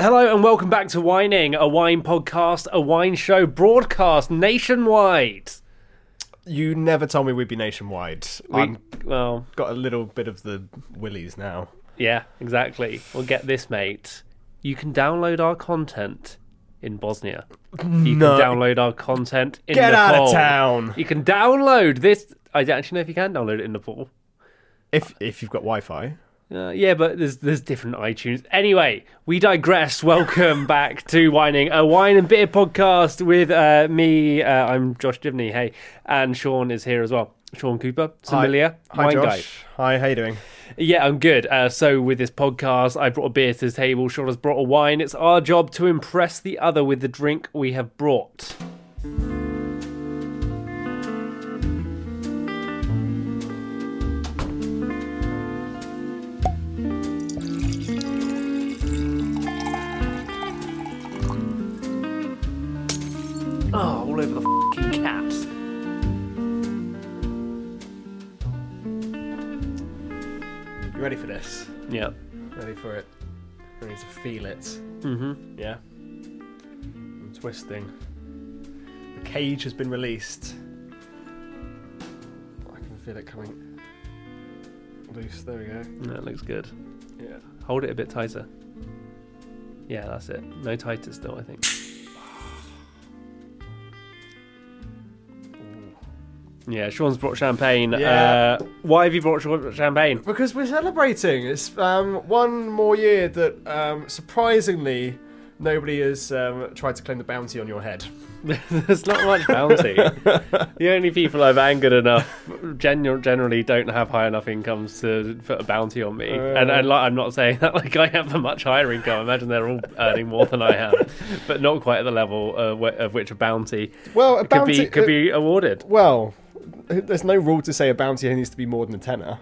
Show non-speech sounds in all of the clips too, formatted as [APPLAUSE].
Hello and welcome back to Whining, a wine podcast, a wine show broadcast nationwide. You never told me we'd be nationwide. We, I'm well, got a little bit of the willies now. yeah, exactly. Well, get this, mate. You can download our content in Bosnia. You No. can download our content in Get out of town. You can download this. I don't actually know if you can download it in Nepal. If if you've got Wi-Fi. Uh, yeah, but there's there's different iTunes. Anyway, we digress. [LAUGHS] Welcome back to Whining, a wine and beer podcast with uh, me. Uh, I'm Josh Divney. Hey, and Sean is here as well. Sean Cooper, familiar Hi, wine Josh. Hi, how you doing? Yeah, I'm good. Uh, so with this podcast, I brought a beer to the table. Sean has brought a wine. It's our job to impress the other with the drink we have brought. This? Yeah. Ready for it? Ready to feel it? Mm-hmm. Yeah. I'm twisting. The cage has been released. I can feel it coming loose. There we go. That looks good. Yeah. Hold it a bit tighter. Yeah, that's it. No tighter still, I think. Yeah, Sean's brought champagne. Yeah. Uh, why have you brought champagne? Because we're celebrating. It's um, one more year that um, surprisingly nobody has um, tried to claim the bounty on your head. [LAUGHS] There's not much bounty. the only people I've angered enough genu- generally don't have high enough incomes to put a bounty on me. and and like, I'm not saying that like I have a much higher income. I imagine they're all earning more than I am, but not quite at the level uh, wh- of which a bounty Well, a could bounty be could be awarded. Well, there's no rule to say a bounty needs to be more than a tenner.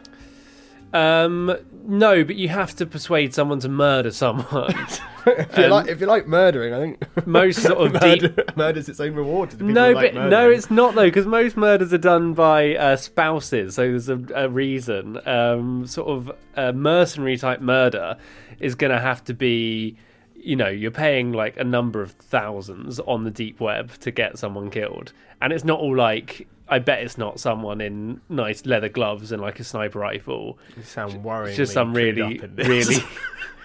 Um, no, but you have to persuade someone to murder someone. [LAUGHS] If you like, if you like murdering, I think Most sort of [LAUGHS] deep. murder's its own reward to No, who like no, it's not though, because most murders are done by uh, spouses. So there's a, a reason. Um, sort of a mercenary type murder is going to have to be, you know, you're paying like a number of thousands on the deep web to get someone killed, and it's not all like. I bet it's not someone in nice leather gloves and like a sniper rifle. You sound worrying. It's just some really, really. [LAUGHS]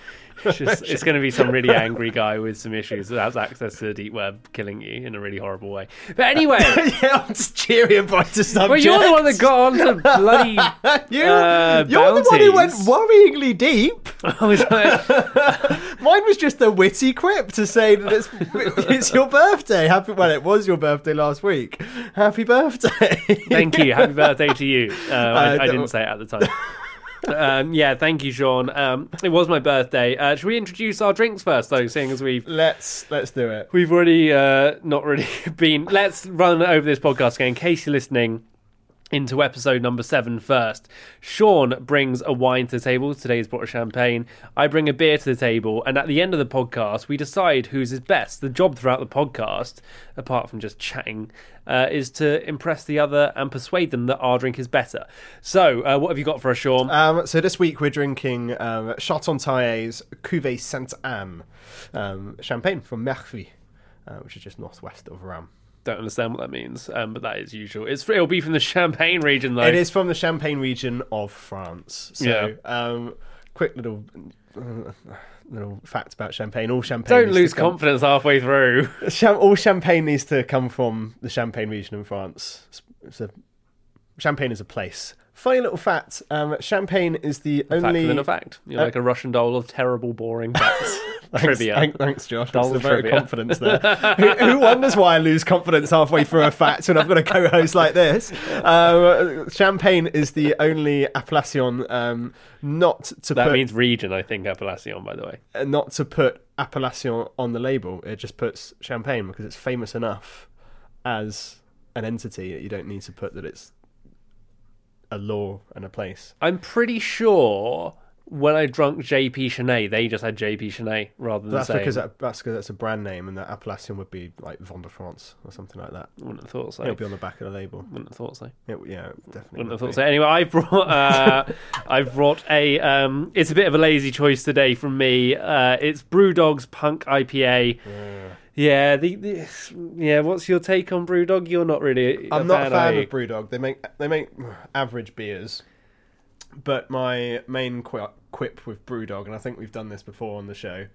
It's, just, it's going to be some really angry guy with some issues that has access to the deep web killing you in a really horrible way. But anyway, [LAUGHS] yeah, I'm just cheery and bright to subject. well, you're the one that got on to bloody. [LAUGHS] You, uh, you're the one who went worryingly deep. [LAUGHS] Was like, Mine was just a witty quip to say that it's, it's your birthday. Happy, well, it was your birthday last week. Happy birthday. Thank you. Happy birthday to you. Uh, I, I didn't say it at the time. Um, yeah, thank you, Sean. Um, it was my birthday. Uh, should we introduce our drinks first, though, seeing as we've Let's let's do it. We've already uh, not really [LAUGHS] been. Let's run over this podcast again in case you're listening. Into episode number seven first. Sean brings a wine to the table. Today's brought a champagne. I bring a beer to the table. And at the end of the podcast, we decide whose is best. The job throughout the podcast, apart from just chatting, uh, is to impress the other and persuade them that our drink is better. So, uh, what have you got for us, Sean? Um, so this week we're drinking um, Chartogne Taillet's Cuvée Sainte Anne um, champagne from Merfy, uh, which is just northwest of Reims. Don't understand what that means, um, but that is usual. It's it'll be from the [LAUGHS] Champagne region, though. It is from the Champagne region of France. So, Yeah. um, quick little uh, little fact about champagne. All champagne. Don't lose come- confidence halfway through. All champagne needs to come from the Champagne region in France. It's a champagne is a place. Funny little fact: um, Champagne is the Fact only. within a fact. You're Uh, like a Russian doll of terrible, boring facts. [LAUGHS] Thanks, [LAUGHS] Trivia. thank- thanks, Josh. Dull That's a very confidence there. who, who [LAUGHS] wonders why I lose confidence halfway through a fact when I've got a co-host like this? Um, Champagne is the only appellation um, not to That put means region, I think, Appellation, by the way. uh, not to put appellation on the label. It just puts champagne because it's famous enough as an entity that you don't need to put that it's a law and a place. I'm pretty sure when I drunk JP Chenet, they just had JP Chenet rather than That's saying. because that, that's because that's a brand name, and that appellation would be like Vin de France or something like that. Wouldn't have thought so. It'll be on the back of the label. Wouldn't have thought so. It, yeah, it definitely. Wouldn't have thought be. so. Anyway, I brought uh, [LAUGHS] I've brought a um, it's a bit of a lazy choice today from me. Uh, it's Brewdog's Punk IPA. Yeah, the, the yeah. What's your take on Brewdog? You're not really. I'm not a fan of BrewDog. They make they make average beers, but my main qu- quip with BrewDog, and I think we've done this before on the show,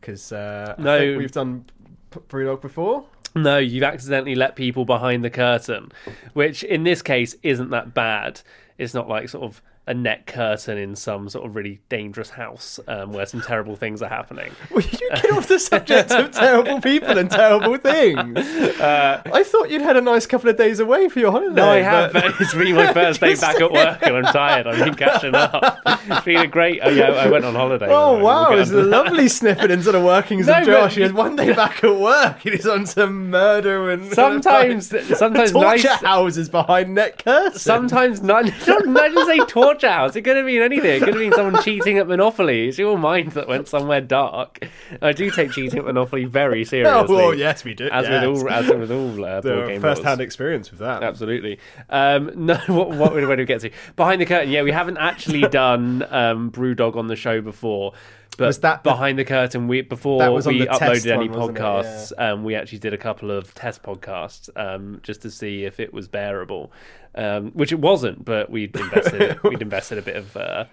because uh, I No. think we've done BrewDog before. No, you've accidentally let people behind the curtain, which in this case isn't that bad. It's not like sort of a net curtain in some sort of really dangerous house um, where some terrible things are happening. [LAUGHS] Will you get off the subject of terrible people and terrible things? I thought you'd had a nice couple of days away for your holiday. No, I have, but- it's been my [LAUGHS] first day back at work and I'm tired. I've been catching up. It's been a great. Oh, yeah, I went on holiday. Oh by the way. wow, We'll it's onto lovely sniffing into the workings [LAUGHS] No, of but- He has one day back at work and he's on some murder and Sometimes, sometimes nice. torture houses behind net curtains. Sometimes not. Not, not just say torture house. It could have been anything. It could have been someone cheating at Monopoly. It's your mind that went somewhere dark. I do take cheating at Monopoly very seriously. [LAUGHS] Oh well, yes, we do. As yes. with all, as with all uh, [LAUGHS] board game first-hand experience with that. Absolutely. Um, [LAUGHS] no, what, what where do we get to? Behind the curtain. Yeah, we haven't actually done um, Brewdog on the show before. But Was that behind the curtain? We before we uploaded any one, podcasts, um, we actually did a couple of test podcasts um, just to see if it was bearable, um, which it wasn't. But we'd invested [LAUGHS] we'd invested a bit of. Uh,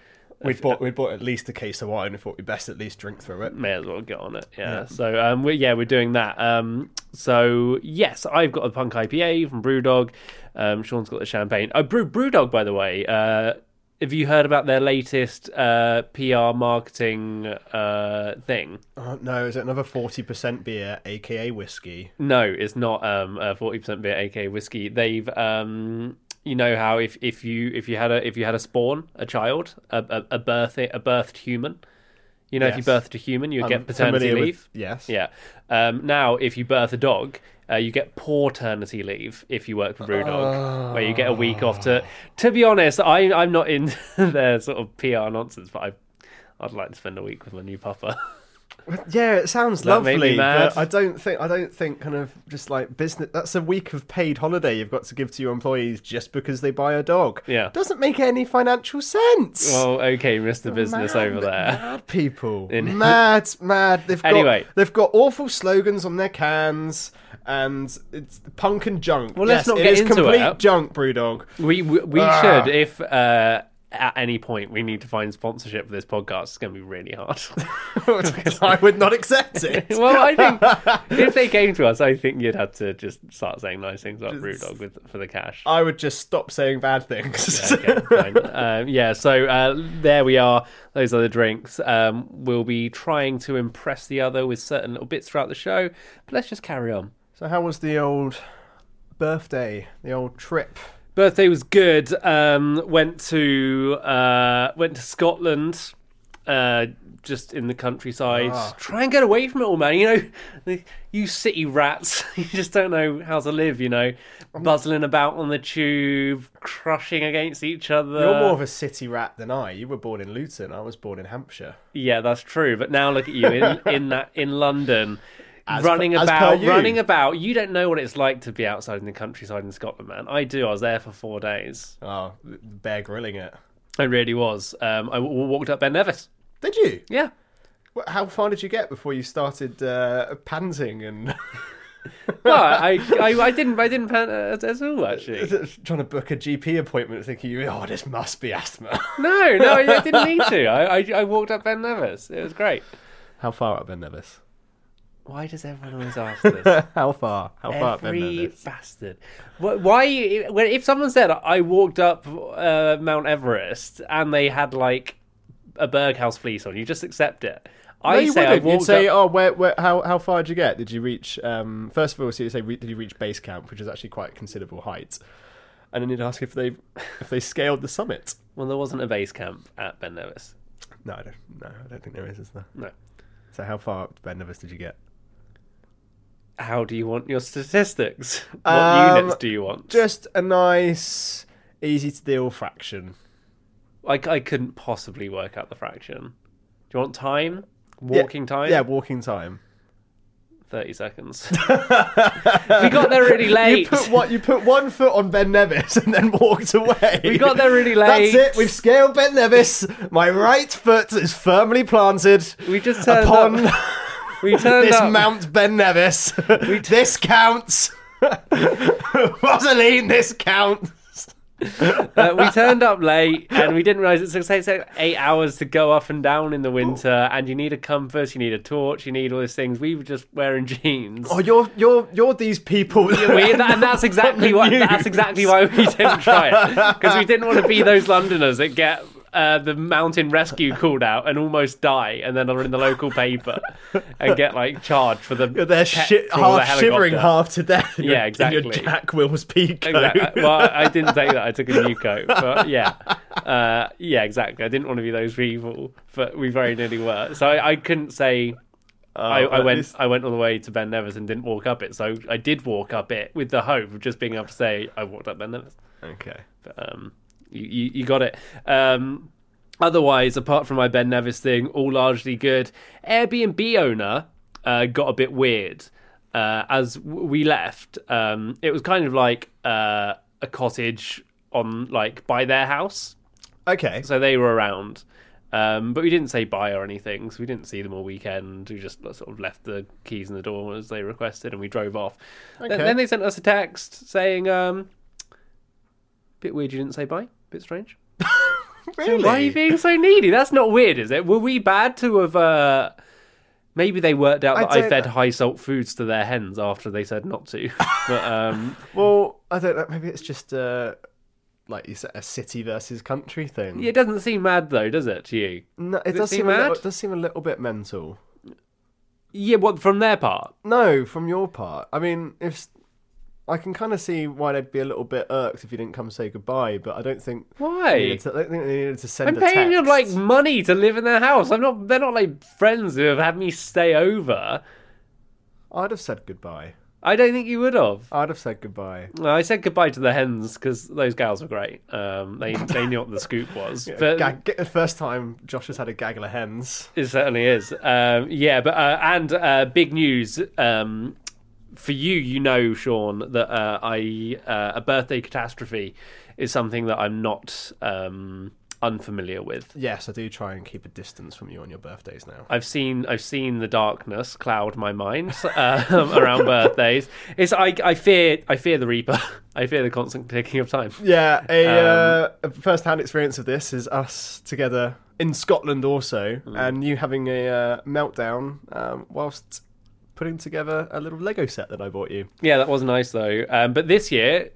We'd bought we'd bought at least a case of wine and thought we'd best at least drink through it. may as well get on it. Yeah. So um, we yeah, we're doing that. Um, so yes, I've got a punk IPA from BrewDog. Um, Sean's got the champagne. Oh, Brew BrewDog, by the way. Uh, have you heard about their latest uh, PR marketing uh, thing? Oh, no, is it another forty percent beer, aka whiskey? No, it's not um, a forty percent beer, aka whiskey. They've um, you know how if, if you if you had a if you had a spawn, a child, a a, a birth a birthed human, you know if you birthed a human, you get paternity with- leave. yes. Yeah. Um, now, if you birth a dog, uh, you get paternity leave if you work for BrewDog, where you get a week off to. To be honest, I, I'm not in [LAUGHS] their sort of PR nonsense, but I, I'd like to spend a week with my new pupper. [LAUGHS] Yeah, it sounds That lovely, but I don't think I don't think kind of just like business. That's a week of paid holiday you've got to give to your employees just because they buy a dog. Yeah. doesn't make any financial sense. well, okay, Mr. Business Mad- over there. Mad people. [LAUGHS] In- mad, mad. They've got, Anyway. they've got awful slogans on their cans, and it's punk and junk. Well, let's Yes, not it get is into complete it. junk, Brewdog. We we, we Ah. should if uh, at any point we need to find sponsorship for this podcast. It's going to be really hard. [LAUGHS] I would not accept it. [LAUGHS] well, I think [LAUGHS] if they came to us, I think you'd have to just start saying nice things about BrewDog with for the cash. I would just stop saying bad things. okay. Um, yeah, so uh, there we are. Those are the drinks. Um, we'll be trying to impress the other with certain little bits throughout the show. But let's just carry on. so, how was the old birthday? The old trip? Birthday was good. Um, went to uh, went to Scotland. uh, just in the countryside. Ah. Try and get away from it all, man. You know, the- you city rats, [LAUGHS] you just don't know how to live. You know, buzzling about on the tube, crushing against each other. You're more of a city rat than I. You were born in Luton. I was born in Hampshire. Yeah, that's true. But now look at you in in that in London, As running per- about, you. running about. You don't know what it's like to be outside in the countryside in Scotland, man. I do. I was there for four days. Oh, bear grilling it. I really was. Um, I w- walked up Ben Nevis. Did you? Yeah. Wh- How far did you get before you started uh, panting and [LAUGHS] Well, I, I, I didn't, I didn't pan at, at all actually. [LAUGHS] trying to book a GP appointment, thinking, "Oh, this must be asthma." [LAUGHS] No, no, I didn't need to. I, I, I walked up Ben Nevis. It was great. How far up Ben Nevis? Why does everyone always ask [LAUGHS] this? How far? How far up Ben Every bastard. Wh- Why? When if someone said I walked up uh, Mount Everest and they had like a Berghaus fleece on, you just accept it. I no, you say I wouldn't. You'd walked say, up. "Oh, where, where, how, how far did you get? Did you reach? Um, first of all, so you say, re- did you reach base camp, which is actually quite considerable height?" And then you'd ask if they if they scaled the summit. Well, there wasn't a base camp at Ben Nevis. No, I don't. No, I don't think there is. Is there? No. So how far up Ben Nevis did you get? How do you want your statistics? What Um, units do you want? Just a nice, easy to deal fraction. I, I couldn't possibly work out the fraction. Do you want time? Walking time? Yeah, walking time. 30 seconds. [LAUGHS] we got there really late. You put what? You put one foot on Ben Nevis and then walked away. [LAUGHS] We got there really late. That's it. We've scaled Ben Nevis. My right foot is firmly planted We just turned upon up. [LAUGHS] We [LAUGHS] turned this up. Mount Ben Nevis. [LAUGHS] [LAUGHS] this counts. Rosaline, this counts. Uh, we turned up late and we didn't realize it takes like eight hours to go up and down in the winter. And you need a compass, you need a torch, you need all these things. We were just wearing jeans. Oh, you're you're you're these people. We- and that's exactly what. That's exactly why we didn't try it because we didn't want to be those Londoners that get uh, the mountain rescue [LAUGHS] called out and almost die, and then are in the local paper and get like charged for the [LAUGHS] They're shi- petrol, the half shivering, half to death. Yeah, Your exactly. Jack Wills Peak. Exactly. Well, I didn't take that. I took a new coat, but [LAUGHS] yeah, uh, yeah, exactly. I didn't want to be those people, but we very nearly were. So I, I couldn't say. I, I went. least- I went all the way to Ben Nevis and didn't walk up it. So I did walk up it with the hope of just being able to say I walked up Ben Nevis. Okay. But, um, you, you, you got it. Um, otherwise, apart from my Ben Nevis thing, all largely good. Airbnb owner uh, got a bit weird uh, as we left. Um, it was kind of like uh, a cottage on like by their house, Okay. so they were around. Um, but we didn't say bye or anything, so we didn't see them all weekend. We just sort of left the keys in the door as they requested, and we drove off. Then- Okay. Then they sent us a text saying, um, "Bit weird, you didn't say bye. Bit strange. [LAUGHS] [LAUGHS] really? Why are you being so needy? That's not weird, is it? Were we bad to have? Uh, maybe they worked out that I say fed high salt foods to their hens after they said not to. [LAUGHS] but um, Well, I don't know. Maybe it's just uh, like you said, a city versus country thing. it doesn't seem mad though, does it to you? No, it Does it does seem seem a little, mad? it does seem a little bit mental. Yeah, what from their part? No, from your part. I mean, if I can kind of see why they'd be a little bit irked if you didn't come say goodbye, but I don't think. Why? they needed to, I don't think they needed to send I'm paying them like money to live in their house. I'm not. They're not like friends who have had me stay over. I'd have said goodbye. I don't think you would have. I'd have said goodbye. Well, I said goodbye to the hens because those gals were great. Um, they they knew what the scoop was. [LAUGHS] but Gag- the first time Josh has had a gaggle of hens. It certainly is. Um, yeah, but uh, and uh, big news um, for you. You know, Sean, that uh, I uh, a birthday catastrophe is something that I'm not um, unfamiliar with. Yes, I do try and keep a distance from you on your birthdays now. I've seen I've seen the darkness cloud my mind [LAUGHS] um, around birthdays. It's I I fear I fear the Reaper. [LAUGHS] I fear the constant ticking of time. Yeah, a, Um, uh, a first-hand experience of this is us together in Scotland also, Hmm. and you having a uh, meltdown um, whilst putting together a little Lego set that I bought you. Yeah, that was nice though. Um, but this year,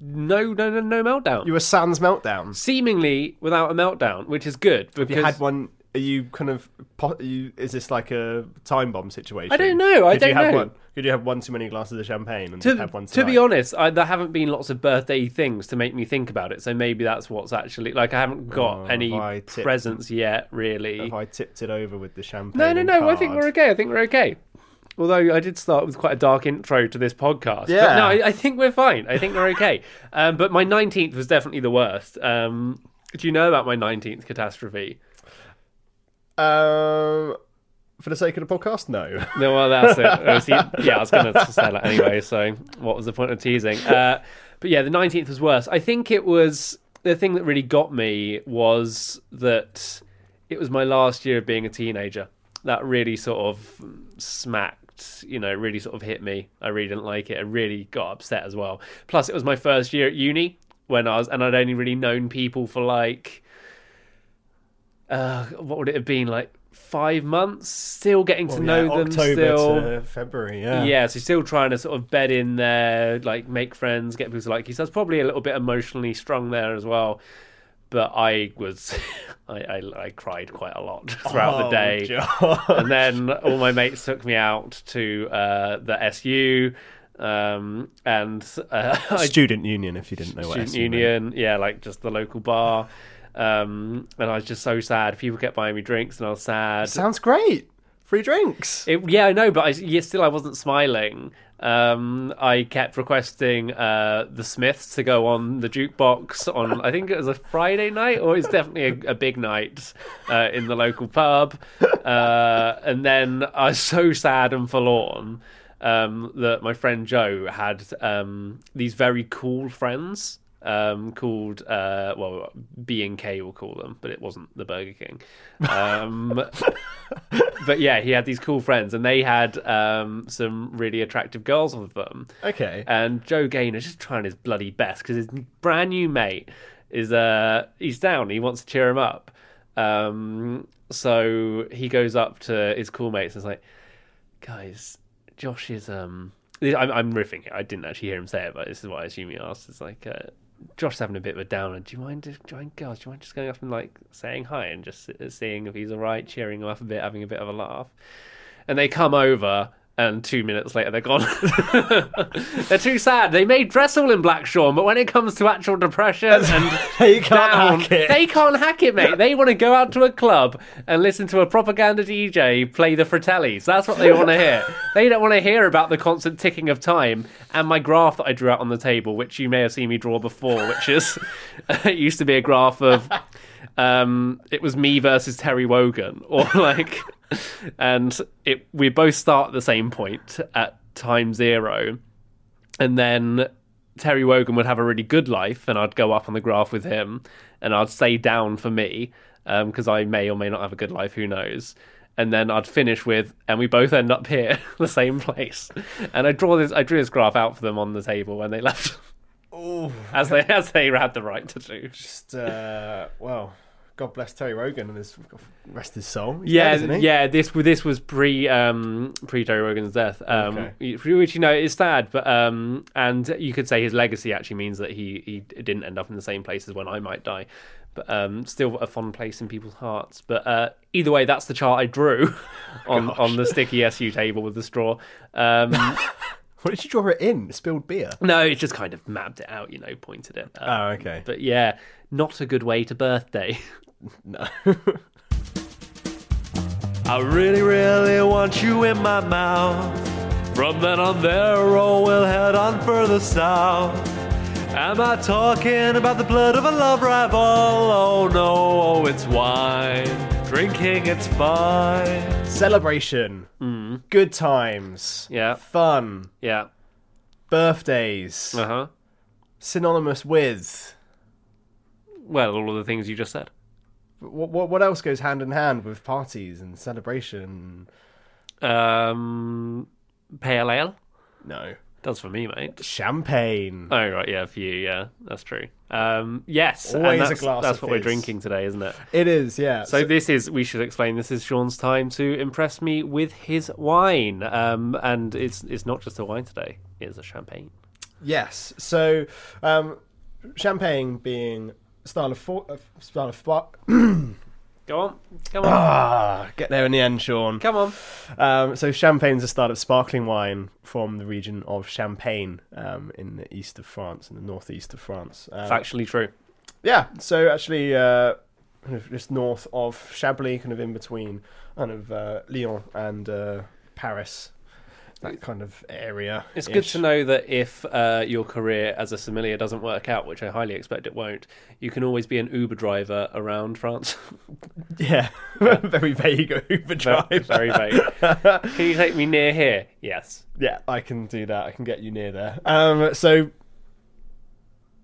no no no no meltdown. You were sans meltdown. seemingly without a meltdown, which is good because You had one Are you kind of? Are you, is this like a time bomb situation? I don't know, I Could don't have know. One, could you have one too many glasses of champagne and to, have one to be honest, I, there haven't been lots of birthday things to make me think about it. So maybe that's what's actually like. I haven't got Oh, any tipped- presents yet, really. Have I tipped it over with the champagne? No, no, no. I think we're okay. I think we're okay. Although I did start with quite a dark intro to this podcast. But Yeah. no, I, I think we're fine. I think we're okay. [LAUGHS] um, but my 19th was definitely the worst. Um, do you know about my 19th catastrophe? Um, for the sake of the podcast, no. [LAUGHS] No, well, that's it. [LAUGHS] See, yeah, I was going to say that anyway. So, what was the point of teasing? Uh, but yeah, the nineteenth was worse. I think it was the thing that really got me was that it was my last year of being a teenager. That really sort of smacked. You know, really sort of hit me. I really didn't like it. I really got upset as well. Plus, it was my first year at uni when I was, and I'd only really known people for like uh, what would it have been like five months? Still getting to know them. October still, to February. Yeah. yeah. So still trying to sort of bed in there, like make friends, get people to like you. So I was probably a little bit emotionally strong there as well. But I was, [LAUGHS] I, I, I cried quite a lot [LAUGHS] throughout the Oh, day. John. And then all my mates took me out to uh, the SU, um, and uh, [LAUGHS] I Student union, if you didn't know student SU meant. union, yeah, like just the local bar. Um, and I was just so sad. People kept buying me drinks, and I was sad. Sounds great. Free drinks. It, yeah, I know, but I, yeah, still I wasn't smiling. Um, I kept requesting uh, the Smiths to go on the jukebox on. I think it was a Friday night, or it's definitely a, a big night uh, in the local pub. Uh, and then I was so sad and forlorn um, that my friend Joe had um, these very cool friends um, called uh, well B and K we'll call them, but it wasn't the Burger King. Um, [LAUGHS] but yeah, he had these cool friends, and they had um, some really attractive girls with them. Okay. And Joe Gaynor's just trying his bloody best because his brand new mate is uh he's down. He wants to cheer him up. Um, so he goes up to his cool mates and is like, "Guys, Josh is um." I'm, I'm riffing it. I didn't actually hear him say it, but this is what I assume he asked. It's like, uh, Josh's having a bit of a downer. Do you mind, do you mind, girls? Do you mind just going up and like saying hi and just seeing if he's all right, cheering him up a bit, having a bit of a laugh? And they come over, and two minutes later they're gone. [LAUGHS] they're too sad. They may dress all in black, Sean, but when it comes to actual depression [LAUGHS] and They can't down, hack it. they can't hack it, mate. They want to go out to a club and listen to a propaganda DJ play the Fratellis. That's what they want to hear. They don't want to hear about the constant ticking of time and my graph that I drew out on the table, which you may have seen me draw before, which is [LAUGHS] it used to be a graph of um, it was me versus Terry Wogan, [LAUGHS] or like, and it we both start at the same point at time zero, and then Terry Wogan would have a really good life, and I'd go up on the graph with him, and I'd stay down for me because I may or may not have a good life, who knows. And then I'd finish with, and we both end up here, [LAUGHS] the same place. And I draw this, I drew this graph out for them on the table when they left, [LAUGHS] as they [LAUGHS] as they had the right to do. Just, uh, well, God bless Terry Wogan and his rest his soul. He's Yeah, dead, isn't he? yeah. This this was pre um, pre Terry Wogan's death, um, Okay. which you know is sad, but um, and you could say his legacy actually means that he he didn't end up in the same place as when I might die, but um, still a fond place in people's hearts. But uh, either way, that's the chart I drew [LAUGHS] on on the sticky SU table with the straw. Um, [LAUGHS] What did you draw it in? Spilled beer. no, it just kind of mapped it out, you know, pointed it. Um, Oh, okay. But yeah, not a good way to birthday. [LAUGHS] No. I really, really want you in my mouth. From then on there, oh, we'll head on further south. Am I talking about the blood of a love rival? Oh no, oh, it's wine. Drinking, it's fine. Celebration. Good times. Yeah. Fun. Yeah. Birthdays. Uh huh. Synonymous with. Well, all of the things you just said. What, what, what else goes hand in hand with parties and celebration? Um, pale ale No. does for me, mate. Champagne. Oh right, yeah, for you, yeah, that's true. Um, yes, and Always a glass that's what we're drinking today, isn't it? It is, yeah. So this is we should explain this is Sean's time to impress me with his wine. Um and it's it's not just a wine today, it's a champagne. Yes. So, um, champagne being style of for, uh, style of [CLEARS THROAT] Go on, come on, Ah, get there in the end, Sean. come on. Um, so is a style of sparkling wine from the region of Champagne um, in the east of France, in the northeast of France. Um, Factually true. Yeah, so actually, uh, kind of just north of Chablis, kind of in between kind of uh, Lyon and uh, Paris, that kind of area. It's good to know that if uh, your career as a sommelier doesn't work out, which I highly expect it won't, you can always be an Uber driver around France. [LAUGHS] Yeah, [LAUGHS] very vague Uber driver. Very vague. Can you take me near here? Yes. Yeah, I can do that. I can get you near there. Um, so,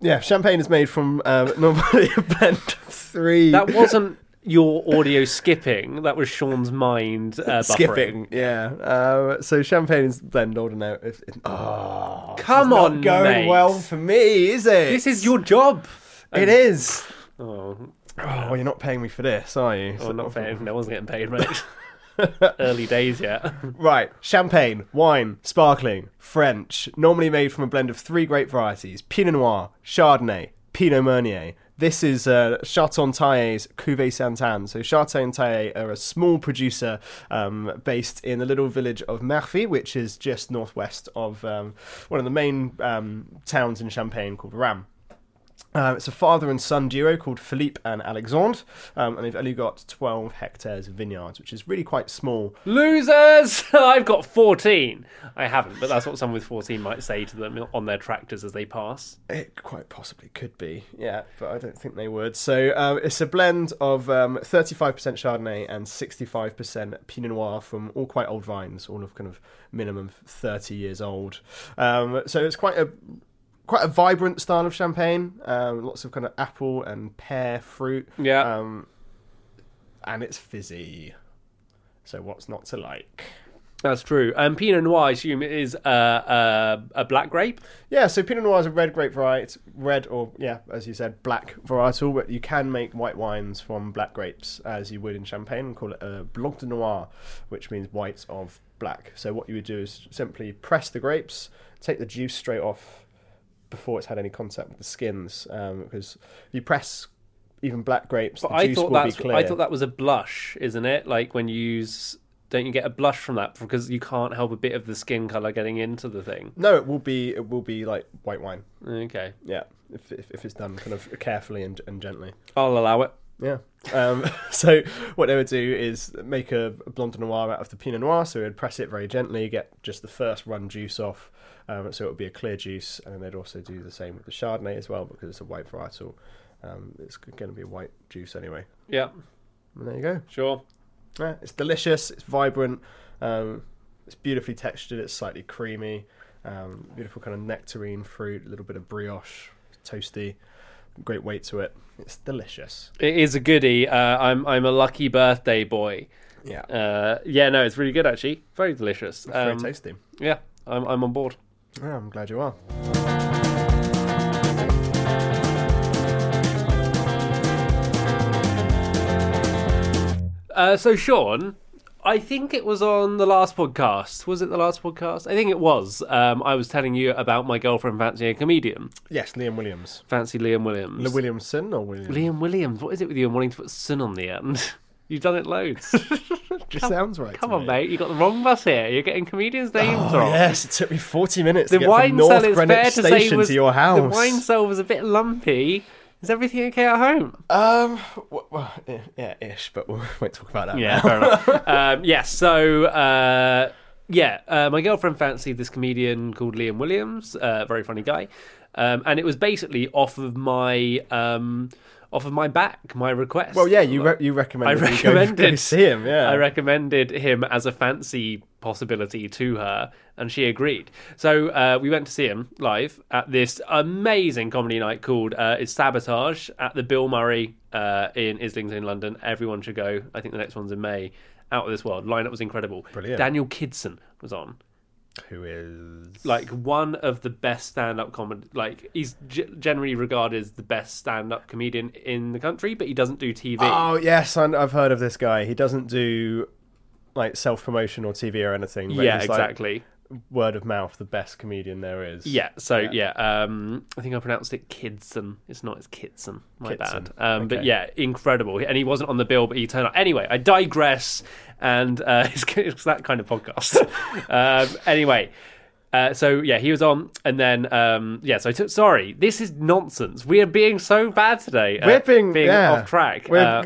yeah, champagne is made from um, [LAUGHS] normally a blend of three. That wasn't your audio skipping. That was Sean's mind uh, buffering. skipping. Yeah. Um, so champagne is blend older now. Oh, Come on, going mate. well for me, is it? This is your job. It is. Oh, Oh, well, you're not paying me for this, are you? oh not fair. No one's getting paid, mate. [LAUGHS] Early days yet. Right, champagne, wine, sparkling, French, normally made from a blend of three grape varieties: Pinot Noir, Chardonnay, Pinot Meunier. This is uh, Chartogne Taillet's Cuvée Sainte-Anne. So Chateau Taillet are a small producer um, based in the little village of Merfy, which is just northwest of um, one of the main um, towns in Champagne called Reims. Uh, it's a father and son duo called Philippe and Alexandre, um, and they've only got 12 hectares of vineyards, which is really quite small. Losers! [LAUGHS] I've got 14. I haven't, but that's what someone with 14 might say to them on their tractors as they pass. It quite possibly could be, yeah, but I don't think they would. So um, it's a blend of um, 35% Chardonnay and 65% Pinot Noir from all quite old vines, all of kind of minimum 30 years old. Um, so it's quite a quite a vibrant style of champagne. Um, lots of kind of apple and pear fruit. Yeah. Um, and it's fizzy. So what's not to like? That's true. Um, Pinot Noir, I assume, is uh, uh, a black grape. Yeah, so Pinot Noir is a red grape variety. Red or, yeah, as you said, black varietal, but you can make white wines from black grapes as you would in Champagne and call it a Blanc de Noir, which means white of black. So what you would do is simply press the grapes, take the juice straight off before it's had any contact with the skins, um, because if you press even black grapes, But the I juice thought will be that's clear. I thought that was a blush, isn't it? Like when you use, don't you get a blush from that because you can't help a bit of the skin color getting into the thing? No, it will be it will be like white wine. Okay, Yeah, if if, if it's done kind of carefully and, and gently. I'll allow it. Yeah. Um, [LAUGHS] so what they would do is make a, Blanc de Noir out of the Pinot Noir. So they'd press it very gently, get just the first run juice off. Um, so it would be a clear juice, and then they'd also do the same with the Chardonnay as well because it's a white varietal. Um, it's going to be a white juice anyway. Yeah, And there you go. sure. Yeah, it's delicious. It's vibrant. Um, it's beautifully textured. It's slightly creamy. Um, beautiful kind of nectarine fruit. A little bit of brioche, toasty. Great weight to it. It's delicious. It is a goodie. Uh, I'm I'm a lucky birthday boy. Yeah. Uh, yeah, no, it's really good actually. Very delicious. It's very Um, tasty. yeah, I'm I'm on board. Yeah, I'm glad you are. Uh, so Sean, I think it was on the last podcast. Was it the last podcast? I think it was. Um, I was telling you about my girlfriend fancying a comedian. Yes, Liam Williams. Fancy Liam Williams. Le Williamson or Williams? Liam Williams. What is it with you and wanting to put "son" on the end? [LAUGHS] You've done it loads. [LAUGHS] Just sounds right. Come to on, me. mate. You got the wrong bus here. You're getting comedians' names Oh, wrong. yes, it took me 40 minutes The to get wine from North cell, it's fair to say, Station was to your house. the wine cell was a bit lumpy. Is everything okay at home? Um, w- well, yeah, yeah, ish, but [LAUGHS] we won't talk about that. Yeah, now. fair enough. [LAUGHS] um, yeah, so uh, yeah, uh, my girlfriend fancied this comedian called Liam Williams, uh, very funny guy, um, and it was basically off of my um, off of my back, my request. Well, yeah, you re- you recommended I [LAUGHS] recommended go see him. Yeah, I recommended him as a fancy possibility to her, and she agreed. So uh, we went to see him live at this amazing comedy night called uh, "It's Sabotage" at the Bill Murray uh, in Islington, London. Everyone should go. I think the next one's in May. Out of this world. Lineup was incredible. Brilliant. Daniel Kidson was on Who is like one of the best stand-up comedy like he's g- generally regarded as the best stand-up comedian in the country but he doesn't do tv Oh yes, I've heard of this guy. He doesn't do like self promotion or TV or anything. But yeah like, exactly word of mouth, the best comedian there is. Yeah, so yeah, um, I think I pronounced it Kidson. It's not, it's Kitson. My Kitson, bad. Um, But yeah, incredible. And he wasn't on the bill, but he turned up. Anyway, I digress, and uh, [LAUGHS] it's, it's that kind of podcast. [LAUGHS] um, anyway. Uh, so yeah, he was on, and then um, yeah. So I took, sorry, this is nonsense. We are being so bad today. We're being, yeah. off track. Uh,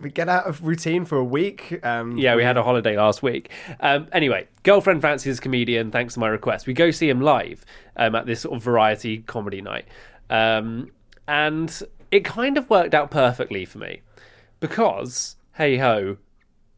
we get out of routine for a week. Um, yeah, we had a holiday last week. Um, anyway, girlfriend fancies comedian. Thanks to my request, we go see him live um, at this sort of variety comedy night, um, and it kind of worked out perfectly for me because hey ho,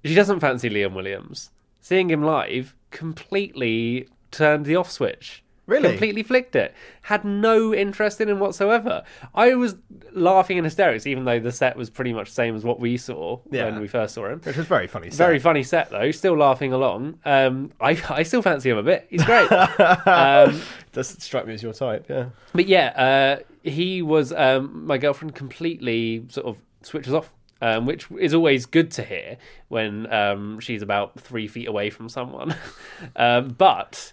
she doesn't fancy Liam Williams. Seeing him live completely turned the off switch. Really? Completely flicked it. Had no interest in him whatsoever. I was laughing in hysterics, even though the set was pretty much the same as what we saw Yeah. when we first saw him. Which was very funny. set. Very funny set though. Still laughing along. Um, I I still fancy him a bit. He's great. [LAUGHS] um, Doesn't strike me as your type. Yeah. but yeah, uh, he was um, my girlfriend. Completely sort of switches off, um, which is always good to hear when um, she's about three feet away from someone. [LAUGHS] um, but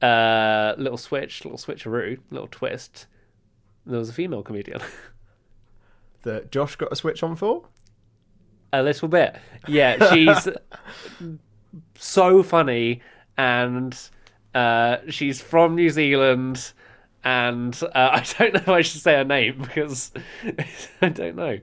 uh, little switch, little switcheroo, little twist. There was a female comedian. [LAUGHS] That Josh got a switch on for. a little bit. Yeah, she's [LAUGHS] so funny, and uh, she's from New Zealand. And uh, [LAUGHS] I don't know if I should say her name because [LAUGHS] I don't know.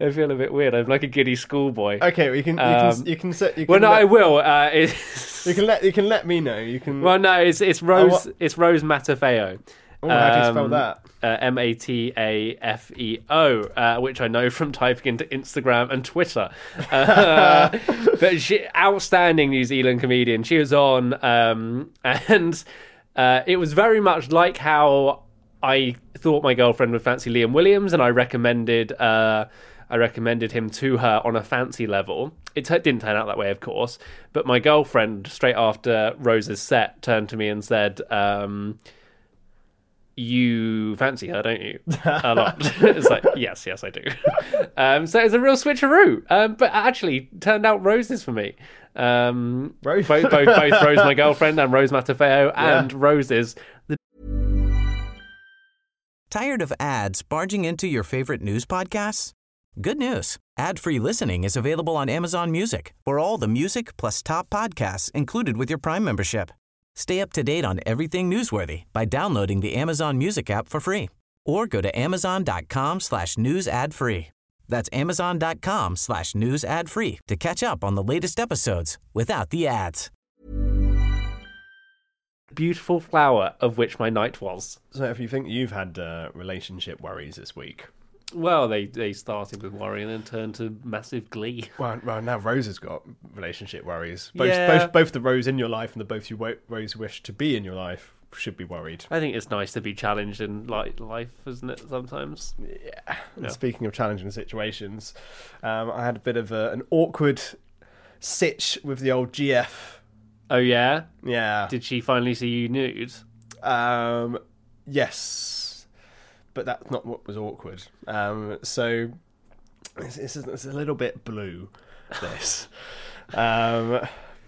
I feel a bit weird. I'm like a giddy schoolboy. Okay, we can. You Um, can. You can set. You can well, no, let, I will. Uh, [LAUGHS] You can let. You can let me know. You can. well, no, it's it's Rose. what- It's Rose Matafeo. oh, how do you spell um, that? uh, M A T A F E O, uh, which I know from typing into Instagram and Twitter. Uh, but she, outstanding New Zealand comedian. She was on, um, and uh, it was very much like how I thought my girlfriend would fancy Liam Williams, and I recommended. Uh, I recommended him to her on a fancy level. It t- didn't turn out that way, of course. But my girlfriend, straight after Rose's set, turned to me and said, um, you fancy her, don't you? A lot. [LAUGHS] [LAUGHS] it's like, yes, yes, I do. [LAUGHS] Um, so it's a real switcheroo. Um, but actually, turned out roses for me. Um, Rose- both, both, both [LAUGHS] Rose, my girlfriend, and Rose Matafeo, and roses. The Tired of ads barging into your favorite news podcasts? Good news. Ad-free listening is available on Amazon Music for all the music plus top podcasts included with your Prime membership. Stay up to date on everything newsworthy by downloading the Amazon Music app for free or go to amazon.com slash news ad free. That's amazon.com slash news ad free to catch up on the latest episodes without the ads. beautiful flower of which my night was. So, if you think you've had uh, relationship worries this week, Well, they, they started with worry and then turned to massive glee. well, well now Rose has got relationship worries. Both, Yeah. both, both the Rose in your life and the both you wo- Rose wish to be in your life should be worried. I think it's nice to be challenged in like life, isn't it? Sometimes. And Speaking of challenging situations, um, I had a bit of a, an awkward sitch with the old GF. Oh yeah. Yeah. Did she finally see you nude? Um, yes, but that's not what was awkward. Um, so it's, it's, it's a little bit blue. This, [LAUGHS] um,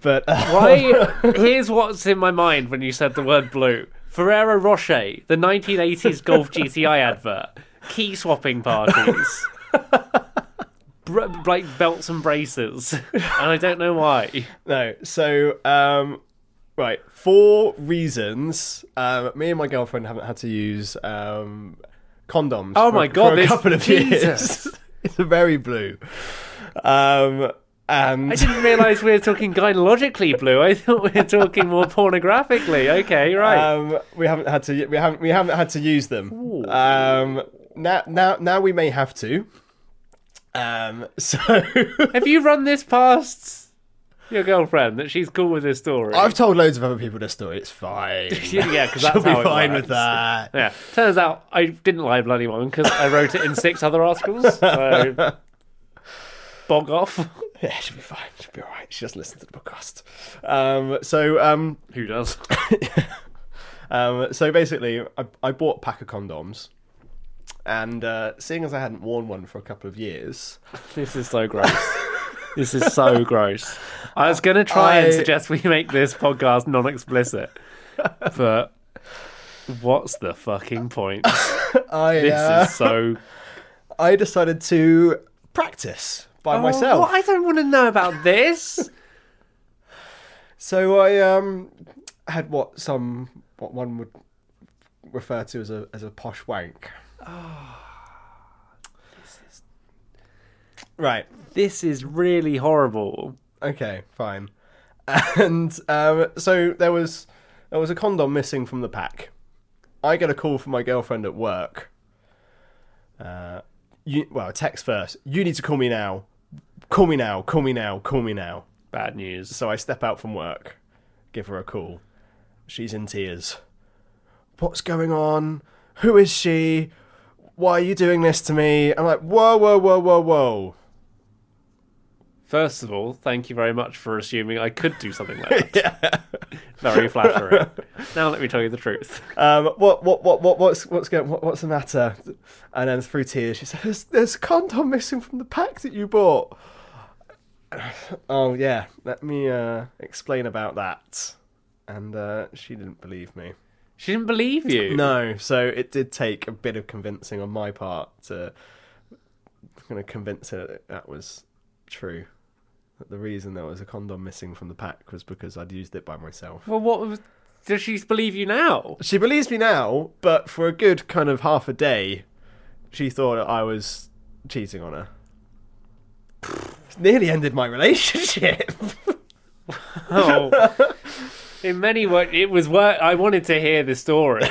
but Why? [LAUGHS] Here's what's in my mind when you said the word blue. Ferrero Rocher, the 1980s Golf GTI advert, key swapping parties, Br- like belts and braces, and I don't know why. no. So um, right, four reasons. Um, me and my girlfriend haven't had to use um, condoms. Oh for- my God, for a couple of Jesus. years. [LAUGHS] it's very blue. Um, and I didn't realise we were talking gynecologically blue. I thought we were talking more [LAUGHS] pornographically. Okay, right. Um, we haven't had to. We haven't. We haven't had to use them. Um, now, now, now we may have to. Um, [LAUGHS] so Have you run this past your girlfriend that she's cool with this story? I've told loads of other people this story. It's fine. [LAUGHS] yeah, because that's She'll be fine works. with that. Yeah. Turns out I didn't libel anyone because I wrote it in six other articles. So bog off. Yeah, she'll be fine. She'll be all right. She doesn't listen to the podcast. Um, so, um, Who does? [LAUGHS] um, so basically, I, I bought a pack of condoms, and uh, seeing as I hadn't worn one for a couple of years, [LAUGHS] this is so gross. This is so [LAUGHS] gross. I was going to try and suggest we make this podcast non explicit, but what's the fucking point? I This uh, is so. I decided to practice by myself. Oh, what? I don't want to know about this. [LAUGHS] So I um had what some what one would refer to as a as a posh wank. Oh, this [SIGHS] is... Right. This is really horrible. Okay. Fine. [LAUGHS] And um, so there was there was a condom missing from the pack. I get a call from my girlfriend at work. Uh, you well, a text first. You need to call me now. Call me now. Call me now. Call me now. Bad news. So I step out from work, give her a call. She's in tears. What's going on? Who is she? Why are you doing this to me? I'm like, whoa, whoa, whoa, whoa, whoa. First of all, thank you very much for assuming I could do something like [LAUGHS] that. Very flattering. [LAUGHS] now let me tell you the truth. Um, what, what, what, what, what's, what's going, what, what's the matter? And then through tears, she says, "There's, there's condom missing from the pack that you bought." [SIGHS] Oh yeah, let me uh, explain about that. And uh, she didn't believe me. She didn't believe you. No, so it did take a bit of convincing on my part to kind of convince her that that was true. The reason there was a condom missing from the pack was because I'd used it by myself. Well, what was? Does she believe you now? She believes me now, but for a good kind of half a day, she thought I was cheating on her. Nearly ended my relationship. [LAUGHS] Oh. In many ways, it was worth. I wanted to hear the story.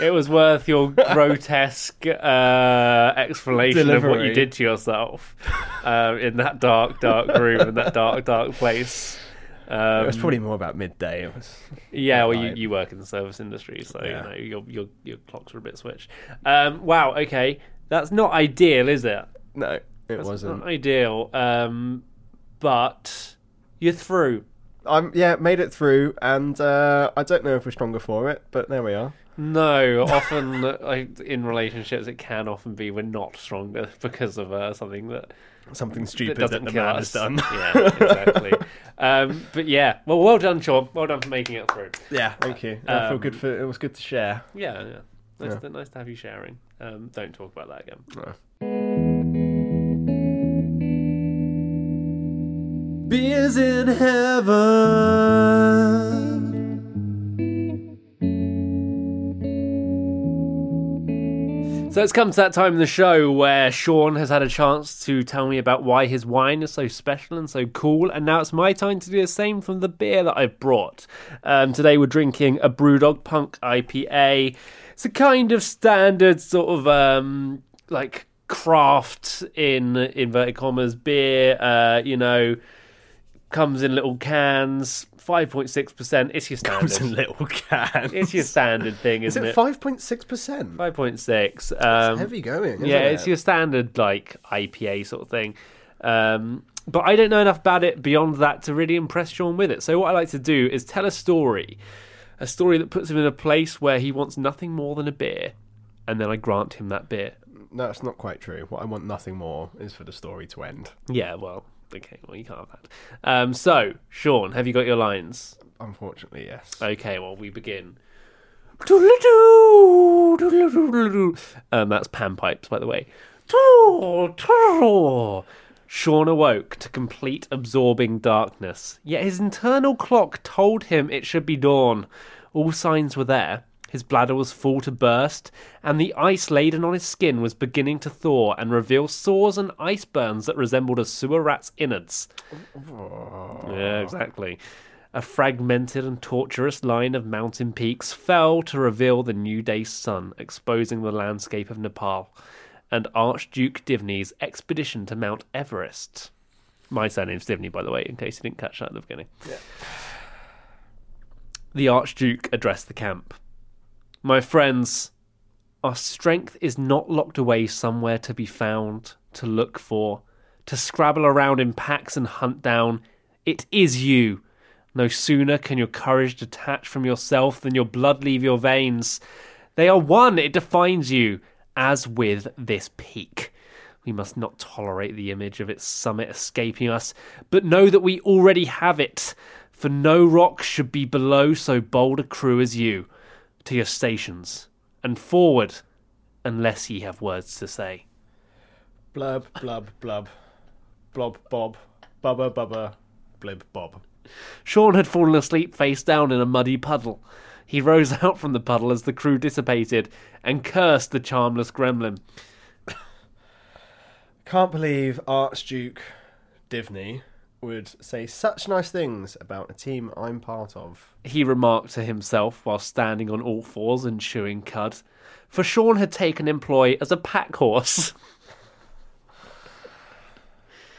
It was worth your grotesque uh, explanation of what you did to yourself um, in that dark, dark room in that dark, dark place. Um, it was probably more about midday. It was Yeah, well, you, you work in the service industry, so Yeah. you know your your your clocks are a bit switched. Um, wow, okay, that's not ideal, is it? no, it That's wasn't. not ideal. Um, but you're through. I'm yeah, made it through, and uh, I don't know if we're stronger for it, but there we are. No, often [LAUGHS] like, in relationships, it can often be we're not stronger [LAUGHS] because of uh, something that, Something stupid that, doesn't the man us. has done. [LAUGHS] yeah, exactly. um, but yeah, well, well done, Sean. Well done for making it through. yeah, thank you. I feel Um, good for it was good to share. Yeah, yeah. Nice, Yeah. To, nice to have you sharing. Um, don't talk about that again. Beers in heaven. So it's come to that time in the show where Sean has had a chance to tell me about why his wine is so special and so cool, and now it's my time to do the same from the beer that I've brought. Um, today we're drinking a Brewdog Punk IPA. It's a kind of standard sort of um, like craft in inverted commas beer. Uh, you know, comes in little cans, five point six percent. It's your standard. Comes in little cans. It's your standard thing, Is isn't it it? five point six percent? Five point six. Um, Heavy going. Isn't yeah, it? it's your standard like IPA sort of thing. Um, but I don't know enough about it beyond that to really impress Sean with it. So what I like to do is tell a story, a story that puts him in a place where he wants nothing more than a beer, and then I grant him that beer. No, that's not quite true. What I want nothing more is for the story to end. Yeah, well, okay, well you can't have that. Um, so Sean, have you got your lines? Unfortunately, yes. Okay, well we begin. Um, that's panpipes, by the way. Sean awoke to complete absorbing darkness, yet his internal clock told him it should be dawn. All signs were there. His bladder was full to burst, and the ice laden on his skin was beginning to thaw and reveal sores and ice burns that resembled a sewer rat's innards. Yeah, exactly. A fragmented and tortuous line of mountain peaks fell to reveal the new day's sun, exposing the landscape of Nepal, and Archduke Divney's expedition to Mount Everest. My surname's Divney, by the way, in case you didn't catch that at the beginning. Yeah. The Archduke addressed the camp. My friends, our strength is not locked away somewhere to be found, to look for, to scrabble around in packs and hunt down. It is you. No sooner can your courage detach from yourself than your blood leave your veins. They are one, it defines you, as with this peak. We must not tolerate the image of its summit escaping us, but know that we already have it. For no rock should be below so bold a crew as you. To your stations, and forward, unless ye have words to say. Blub, blub, blub. Blob, bob. Bubba, bubba. Blib, bob. Sean had fallen asleep face down in a muddy puddle. He rose [LAUGHS] out from the puddle as the crew dissipated and cursed the charmless gremlin. Can't believe Archduke Divney would say such nice things about a team I'm part of. He remarked to himself while standing on all fours and chewing cud. For Sean had taken employ as a pack horse. [LAUGHS]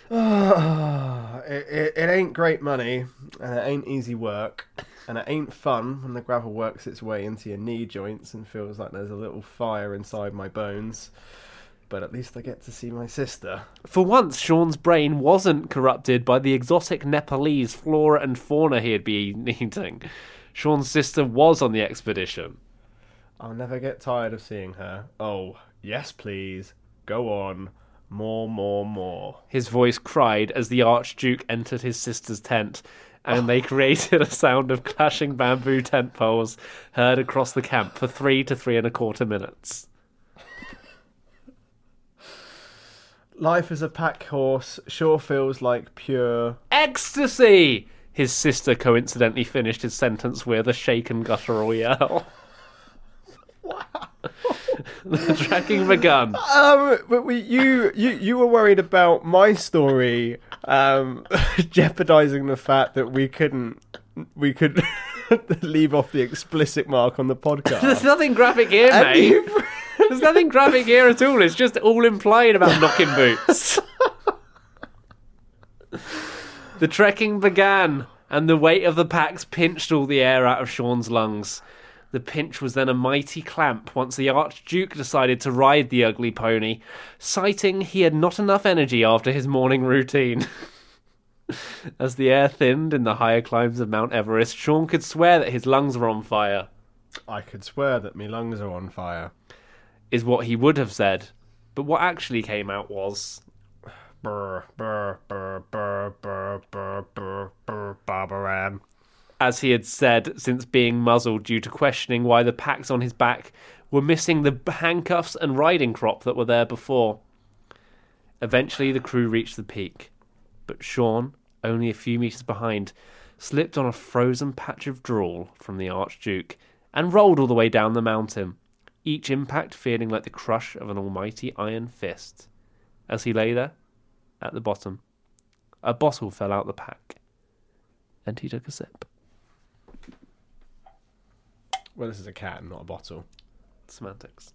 [SIGHS] it, it, it ain't great money, and it ain't easy work, and it ain't fun when the gravel works its way into your knee joints and feels like there's a little fire inside my bones. But at least I get to see my sister. For once, Sean's brain wasn't corrupted by the exotic Nepalese flora and fauna he had been [LAUGHS] eating. Sean's sister was on the expedition. I'll never get tired of seeing her. Oh, yes, please. Go on. More, more, more. His voice cried as the Archduke entered his sister's tent, and they [LAUGHS] created a sound of clashing bamboo tent poles heard across the camp for three to three and a quarter minutes. Life as a pack horse sure feels like pure. Ecstasy! His sister coincidentally finished his sentence with a shaken guttural yell. [LAUGHS] the tracking begun. Um, but we, you, you, you were worried about my story, um, [LAUGHS] jeopardizing the fact that we couldn't, we could [LAUGHS] leave off the explicit mark on the podcast. There's nothing graphic here, And mate. There's nothing graphic here at all. It's just all implied about knocking boots. the trekking began, and the weight of the packs pinched all the air out of Sean's lungs. The pinch was then a mighty clamp once the Archduke decided to ride the ugly pony, citing he had not enough energy after his morning routine. [LAUGHS] As the air thinned in the higher climbs of Mount Everest, Sean could swear that his lungs were on fire. I could swear that my lungs are on fire. Is what he would have said. But what actually came out was Barbaran. as he had said since being muzzled due to questioning why the packs on his back were missing the handcuffs and riding crop that were there before. Eventually, the crew reached the peak, but Sean, only a few metres behind, slipped on a frozen patch of drool from the Archduke and rolled all the way down the mountain, each impact feeling like the crush of an almighty iron fist. As he lay there, at the bottom, a bottle fell out the pack, and he took a sip. Well, this is a cat, not a bottle. Semantics.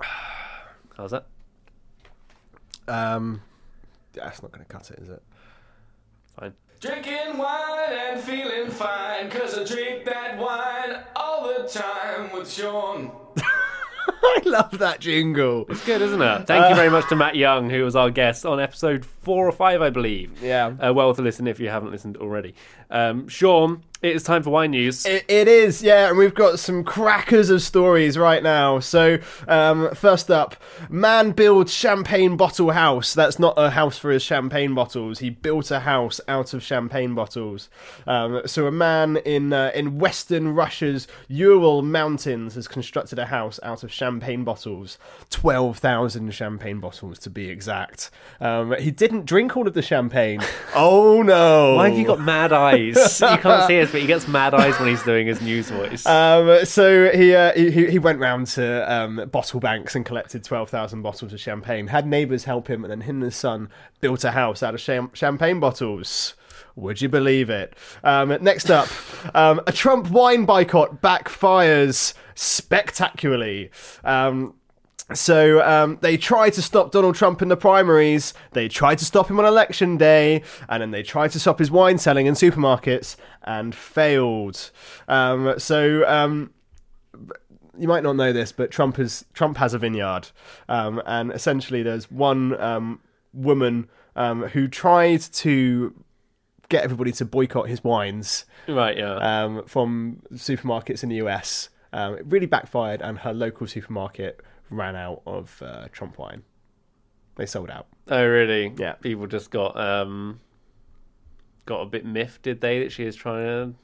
[SIGHS] How's that? Um, that's not going to cut it, is it? Fine. Drinking wine and feeling fine, cause I drink that wine all the time with Sean. [LAUGHS] I love that jingle. It's good, isn't it? Thank you very much to Matt Young, who was our guest on episode four or five, I believe. Yeah. Uh, well to listen if you haven't listened already. Um, Sean, it is time for wine news. It, it is, yeah, and we've got some crackers of stories right now. So, um, first up, man builds champagne bottle house. That's not a house for his champagne bottles. He built a house out of champagne bottles. Um, so, a man in uh, in Western Russia's Ural Mountains has constructed a house out of champagne bottles. Twelve thousand champagne bottles, to be exact. Um, he didn't drink all of the champagne. [LAUGHS] oh no! Why have you got mad eyes? You [LAUGHS] can't see us, but he gets mad eyes when he's doing his news voice. Um, so he, uh, he he went round to um, bottle banks and collected twelve thousand bottles of champagne. Had neighbours help him, and then him and his son built a house out of cham- champagne bottles. Would you believe it? Um, next up, [LAUGHS] um, a Trump wine boycott backfires spectacularly. Um, so um, they tried to stop Donald Trump in the primaries. They tried to stop him on election day, and then they tried to stop his wine selling in supermarkets and failed. Um, so um, you might not know this, but Trump has Trump has a vineyard, um, and essentially there's one um, woman um, who tried to get everybody to boycott his wines right, yeah. um, from supermarkets in the US. Um, it really backfired, and her local supermarket ran out of uh, Trump wine. They sold out. Oh, really? Yeah. People just got um got a bit miffed, did they? That she was trying to.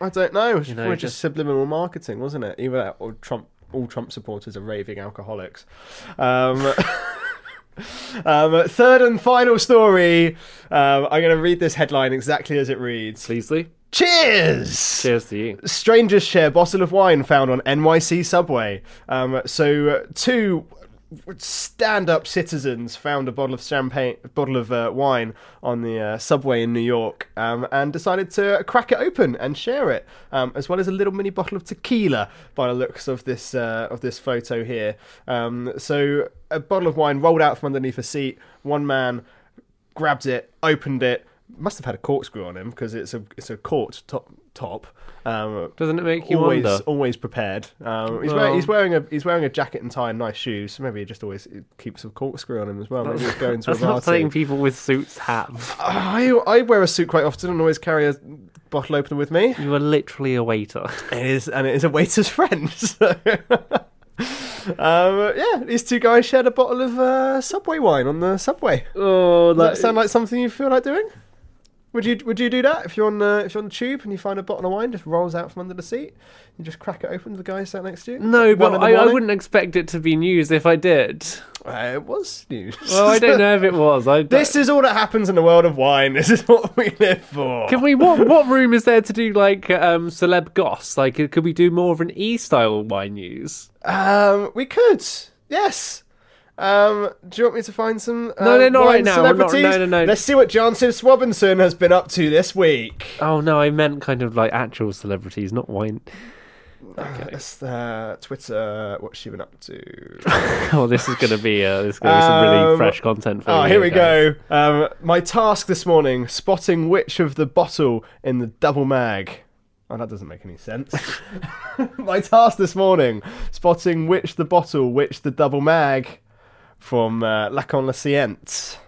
I don't know. It was You know, just, just- subliminal marketing, wasn't it? Even that, or Trump, all Trump supporters are raving alcoholics. Um, [LAUGHS] um, third and final story. Um, I'm going to read this headline exactly as it reads. Please, Lee. Cheers! Cheers to you. Strangers share bottle of wine found on NYC subway. Um, so uh, two stand-up citizens found a bottle of champagne, bottle of uh, wine on the uh, subway in New York, um, and decided to crack it open and share it, um, as well as a little mini bottle of tequila. By the looks of this uh, of this photo here, um, so a bottle of wine rolled out from underneath a seat. One man grabbed it, opened it. Must have had a corkscrew on him because it's a it's a corked top top. Um, Doesn't it make you always wonder? always prepared. Um, he's, Well- wearing, he's wearing a he's wearing a jacket and tie and nice shoes. So maybe he just always keeps a corkscrew on him as well. Maybe he's going to a [LAUGHS] That's not something people with suits have. I I wear a suit quite often and always carry a bottle opener with me. You are literally a waiter. It is, and it is a waiter's friend. [LAUGHS] So. um, yeah, these two guys shared a bottle of uh, Subway wine on the subway. Oh, Does that sound like something you feel like doing? Would you Would you do that if you're on uh, if you're on the tube and you find a bottle of wine just rolls out from under the seat? You just crack it open. to The guy sat next to you. No, but I, I wouldn't expect it to be news if I did. Uh, it was news. Well, I don't know if it was. I [LAUGHS] don't- this is all that happens in the world of wine. [LAUGHS] This is what we live for. Can we? What what room is there to do like um celeb goss? Like, could we do more of an e style wine news? Um, we could. Yes. Um, do you want me to find some? Uh, No, no, not right now. Not- no, no, no. Let's see what Johnson Swabinson has been up to this week. Oh no, I meant kind of like actual celebrities, not wine. Let's uh, Twitter. What's she been up to? [LAUGHS] Oh, this is gonna be uh, this is gonna be some really Um, fresh content for Oh, here we guys. go. Um, my task this morning: spotting which of the bottle in the double mag. Oh, that doesn't make any sense. [LAUGHS] [LAUGHS] my task this morning: spotting which the bottle, which the double mag from uh, Lacon La Ciente.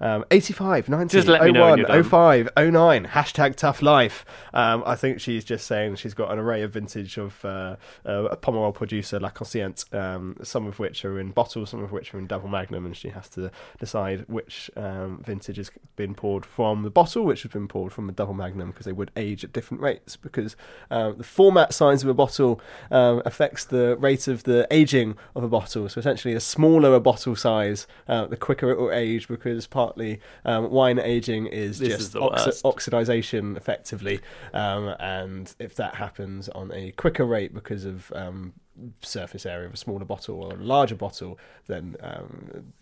Um, 85, 90, Just let me know when 01, you're done. 05, 09, hashtag tough life. Um, I think she's just saying she's got an array of vintage of uh, uh, a Pomerol producer, La Conseillante, um, some of which are in bottles, some of which are in double magnum, and she has to decide which um, vintage has been poured from the bottle, which has been poured from the double magnum, because they would age at different rates, because um, the format size of a bottle um, affects the rate of the aging of a bottle. So essentially, the smaller a bottle size, uh, the quicker it will age, because partly um, wine aging is This just is oxi- oxidization effectively, um, and if that happens on a quicker rate because of um, surface area of a smaller bottle or a larger bottle, then um,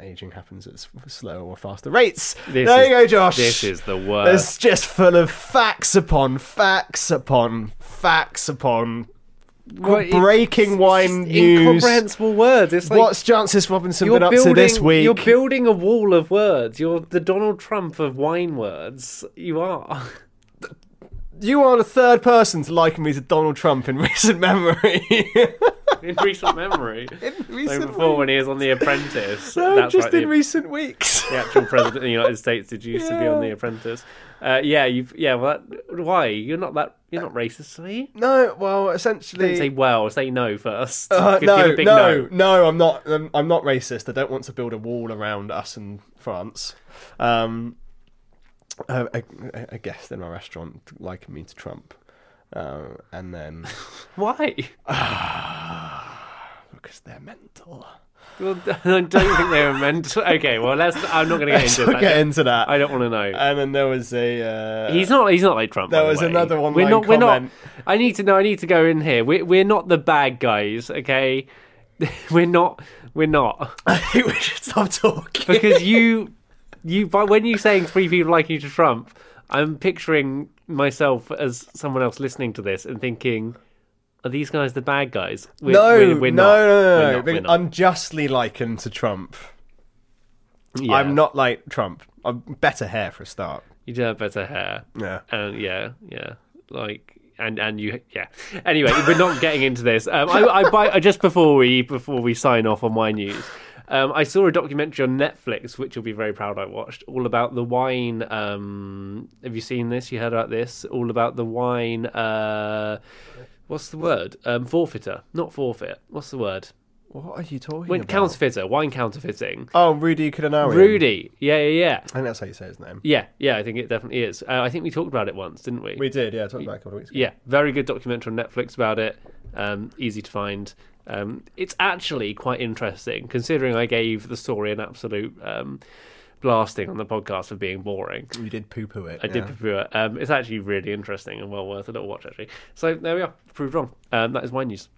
aging happens at slower or faster rates. This there is- you go, Josh. This is the worst. It's just full of facts upon facts upon facts upon Well, it- breaking wine it's news. Incomprehensible words. It's like What's Jancis Robinson been up building. to this week? You're building a wall of words. You're the Donald Trump of wine words. You are. you are the third person to liken me to Donald Trump in [LAUGHS] recent memory. [LAUGHS] in recent memory. [LAUGHS] in So recent before when he was on The Apprentice. No, that's just right, in the, recent weeks. the actual president of the United States did used to be on The Apprentice. Uh, yeah, you. Yeah, well, that, why? You're not that. You're not racist, are you? No, well, Don't essentially, say well. Say no first. Uh, Give- no, a big no, no, I'm not. I'm, I'm not racist. I don't want to build a wall around us and France. Um, a, a, a guest in my restaurant likened me to Trump, uh, and then [LAUGHS] Why? because they're mental. Well, [LAUGHS] I don't think they were meant. To. Okay, well, let's. I'm not going to get Let's into not that. get into that. I don't want to know. And then there was a. Uh, He's not. He's not like Trump. there the was way. another one. We're not. We're not. I need to know. I need to go in here. We're we're not the bad guys. Okay, [LAUGHS] we're not. We're not I [LAUGHS] think we should stop talking. because you you. But when you're saying three people like you to Trump, I'm picturing myself as someone else listening to this and thinking. Are these guys the bad guys? We're, no, we're, we're no, not. no, no, no, not, because unjustly likened to Trump. Yeah. I'm not like Trump. I'm better hair for a start. You do have better hair. Yeah. And yeah, yeah, like and and you yeah. Anyway, we're not getting into this. Um, I, I, buy, just before we before we sign off on my news. Um, I saw a documentary on Netflix, which you'll be very proud I watched, all about the wine. Um, have you seen this? You heard about this? All about the wine. Uh, What's the word? Um, forfeiter, not forfeit. What's the word? What are you talking When about? counterfeiter, wine counterfeiting. Oh, Rudy Kurniawan. Rudy, yeah, yeah, yeah, I think that's how you say his name. yeah, yeah. I think it definitely is. Uh, I think we talked about it once, didn't we? We did, yeah. Talked about it a couple of weeks ago. Yeah, very good documentary on Netflix about it. Um, easy to find. Um, it's actually quite interesting, considering I gave the story an absolute um, blasting on the podcast for being boring. You did poo poo it. I did review it. Um, it's actually really interesting and well worth a little watch, actually. So there we are, proved wrong. Um, that is wine news.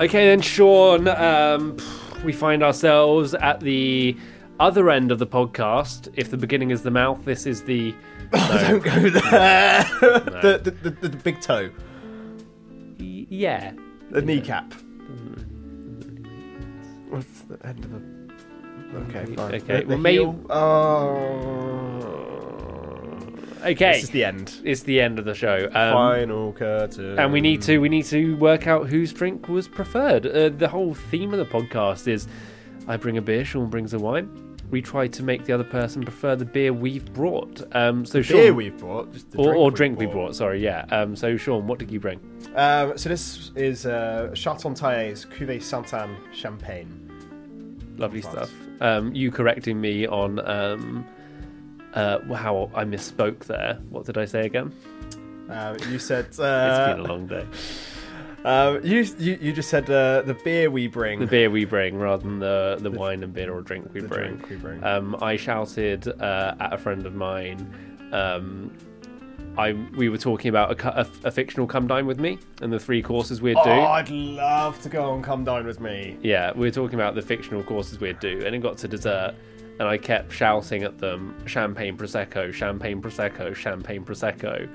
Okay, then, Sean, um, we find ourselves at the other end of the podcast. If the beginning is the mouth, this is the. [LAUGHS] No. Go there. the, the, the, the, the big toe. Y- yeah. The kneecap. What's the end of the. Okay, fine. Okay, The, well, the may- heel. Oh. Okay. This is the end. It's the end of the show. Um, Final curtain. and we need to we need to work out whose drink was preferred. Uh, the whole theme of the podcast is I bring a beer, Sean brings a wine. We try to make the other person prefer the beer we've brought. Um, so Sean, beer we've brought, just the or, or we've drink we brought. Sorry, yeah. Um, so Sean, what did you bring? Um, so this is uh, Chartogne Taillet's Cuvée Saint-Anne Champagne. Lovely stuff. Um, you correcting me on um, uh, how I misspoke there. What did I say again? Um, you said [LAUGHS] it's been a long day. [LAUGHS] um, you, you you just said uh, the beer we bring. The beer we bring rather than the, the wine and beer or drink we the bring. drink we bring. Um, I shouted uh, at a friend of mine. Um, I we were talking about a, a, a fictional come dine with me and the three courses we'd do. Oh, I'd love to go on Come Dine with me. Yeah, we were talking about the fictional courses we'd do, and it got to dessert, and I kept shouting at them, "Champagne prosecco, champagne prosecco, champagne prosecco,"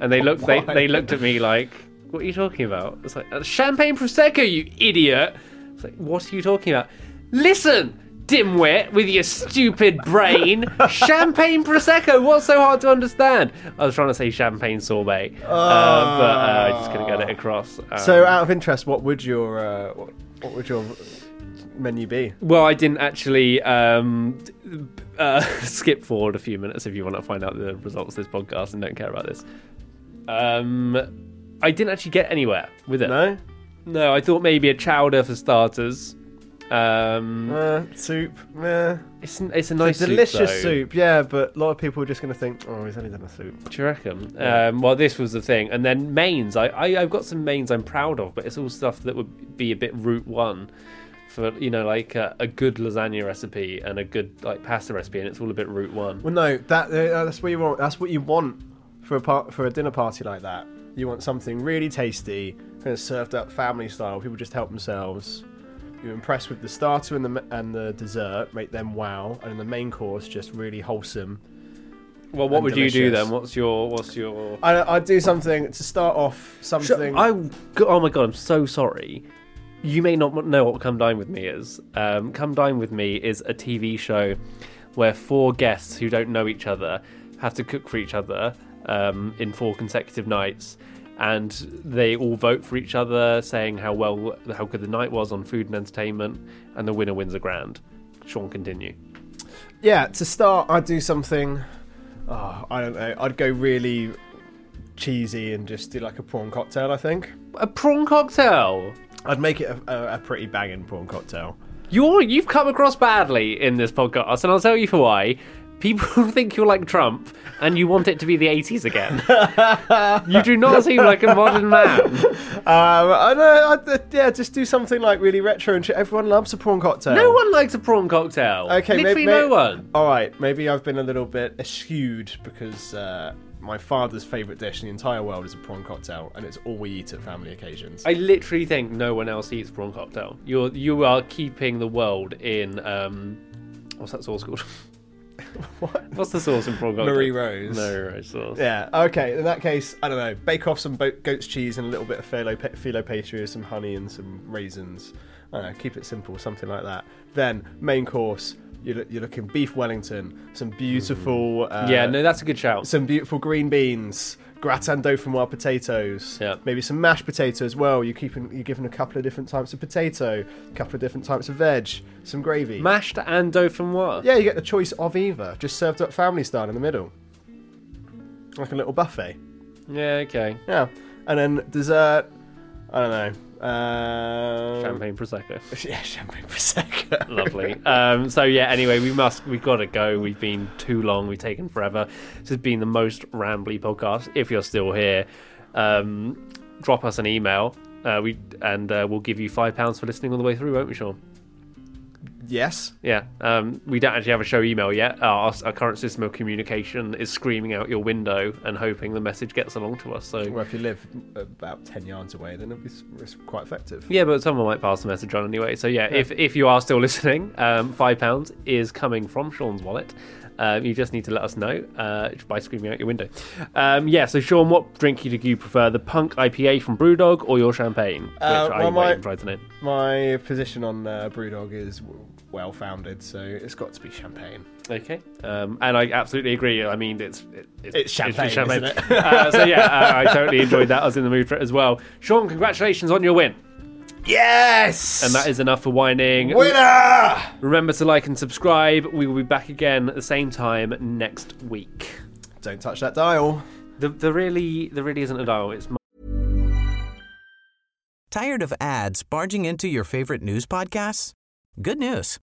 and they looked they, they looked at me like, "What are you talking about?" It's like "Uh, champagne prosecco, you idiot! It's like, what are you talking about? Listen. Dimwit with your stupid brain. champagne prosecco. What's so hard to understand? I was trying to say champagne sorbet, uh, but uh, I just couldn't get it across. Um, So, out of interest, what would your uh, what, what would your menu be? Well, I didn't actually um, uh, [LAUGHS] skip forward a few minutes if you want to find out the results of this podcast and don't care about this. Um, I didn't actually get anywhere with it. No, No, I thought maybe a chowder for starters. Um, uh, soup. Eh. it's it's a nice a delicious soup. soup, though. yeah, but a lot of people are just going to think, oh, he's only done a soup. Do you reckon? Um, well, this was the thing, and then mains. I, I I've got some mains I'm proud of, but it's all stuff that would be a bit route one for you know like a, a good lasagna recipe and a good like pasta recipe, and it's all a bit route one. Well, no, that uh, that's what you want. That's what you want for a par- for a dinner party like that. You want something really tasty, kind of served up family style. People just help themselves. You're impressed with the starter and the and the dessert, make them wow, and the main course just really wholesome. Well, what would you do then? What's your what's your? I, I'd do something to start off. Something. I oh my god, I'm so sorry. You may not know what Come Dine with Me is. Um, Come Dine with Me is a TV show where four guests who don't know each other have to cook for each other um, in four consecutive nights, and they all vote for each other, saying how well how good the night was on food and entertainment, and the winner wins a grand. Sean, continue. Yeah, to start, I'd do something. Oh, I don't know. I'd go really cheesy and just do like a prawn cocktail. I think A prawn cocktail. I'd make it a, a, a pretty banging prawn cocktail. You're you've come across badly in this podcast, and I'll tell you for why. People [LAUGHS] think you're like Trump, and you want it to be the 80s again. you do not seem like a modern man. [LAUGHS] Um, I know. I'd, uh, yeah, just do something like really retro and shit. Everyone loves a prawn cocktail. No one likes a prawn cocktail. Okay, literally may- may- no one. All right, maybe I've been a little bit eschewed because uh, my father's favourite dish in the entire world is a prawn cocktail, and it's all we eat at family occasions. I literally think no one else eats prawn cocktail. You're you are keeping the world in um, what's that sauce called? [LAUGHS] [LAUGHS] What? What's the sauce in prawn cocktail? Marie Rose. Marie Rose sauce. Yeah. Okay. In that case, I don't know. Bake off some bo- goat's cheese and a little bit of phyllo, pa- phyllo pastry with some honey and some raisins. I don't know. Keep it simple, something like that. Then main course, You're, you're looking beef Wellington, some beautiful. Uh, yeah, no, that's a good shout. some beautiful green beans, gratin dauphinoise potatoes, Yeah. maybe some mashed potato as well. You're keeping, you're giving a couple of different types of potato, a couple of different types of veg, some gravy. Mashed and dauphinoise. yeah, you get the choice of either, just served up family style in the middle, like a little buffet. Yeah, okay. Yeah, and then dessert. I don't know. Uh, Champagne prosecco. [LAUGHS] Yeah, champagne prosecco. Lovely. Um, so yeah. Anyway, we must. We've got to go. We've been too long. We've taken forever. This has been the most rambly podcast. If you're still here, um, drop us an email. Uh, we and uh, we'll give you five pounds for listening all the way through, won't we, Sean? Yes. Yeah. Um, we don't actually have a show email yet. Our, our current system of communication is screaming out your window and hoping the message gets along to us. So Well, if you live about ten yards away, then it's, it's quite effective. Yeah, but someone might pass the message on anyway. So yeah, if if you are still [LAUGHS] listening, um, five pounds is coming from Sean's wallet. Um, you just need to let us know uh, by screaming out your window. Um, yeah, so Sean, what drink do you prefer, the Punk IPA from BrewDog or your champagne, which Uh, I well, might my- to name? My position on uh, BrewDog is w- well founded, so it's got to be champagne. Okay, um, and I absolutely agree. I mean, it's it, It's champagne, isn't it? [LAUGHS] uh, so yeah, I, I totally enjoyed that. I was in the mood for it as well. Sean, congratulations on your win, Yes! and that is enough for whining. winner. Remember to like and subscribe. We will be back again at the same time next week. Don't touch that dial. The the really there really isn't a dial. It's Tired of ads barging into your favorite news podcasts? Good news.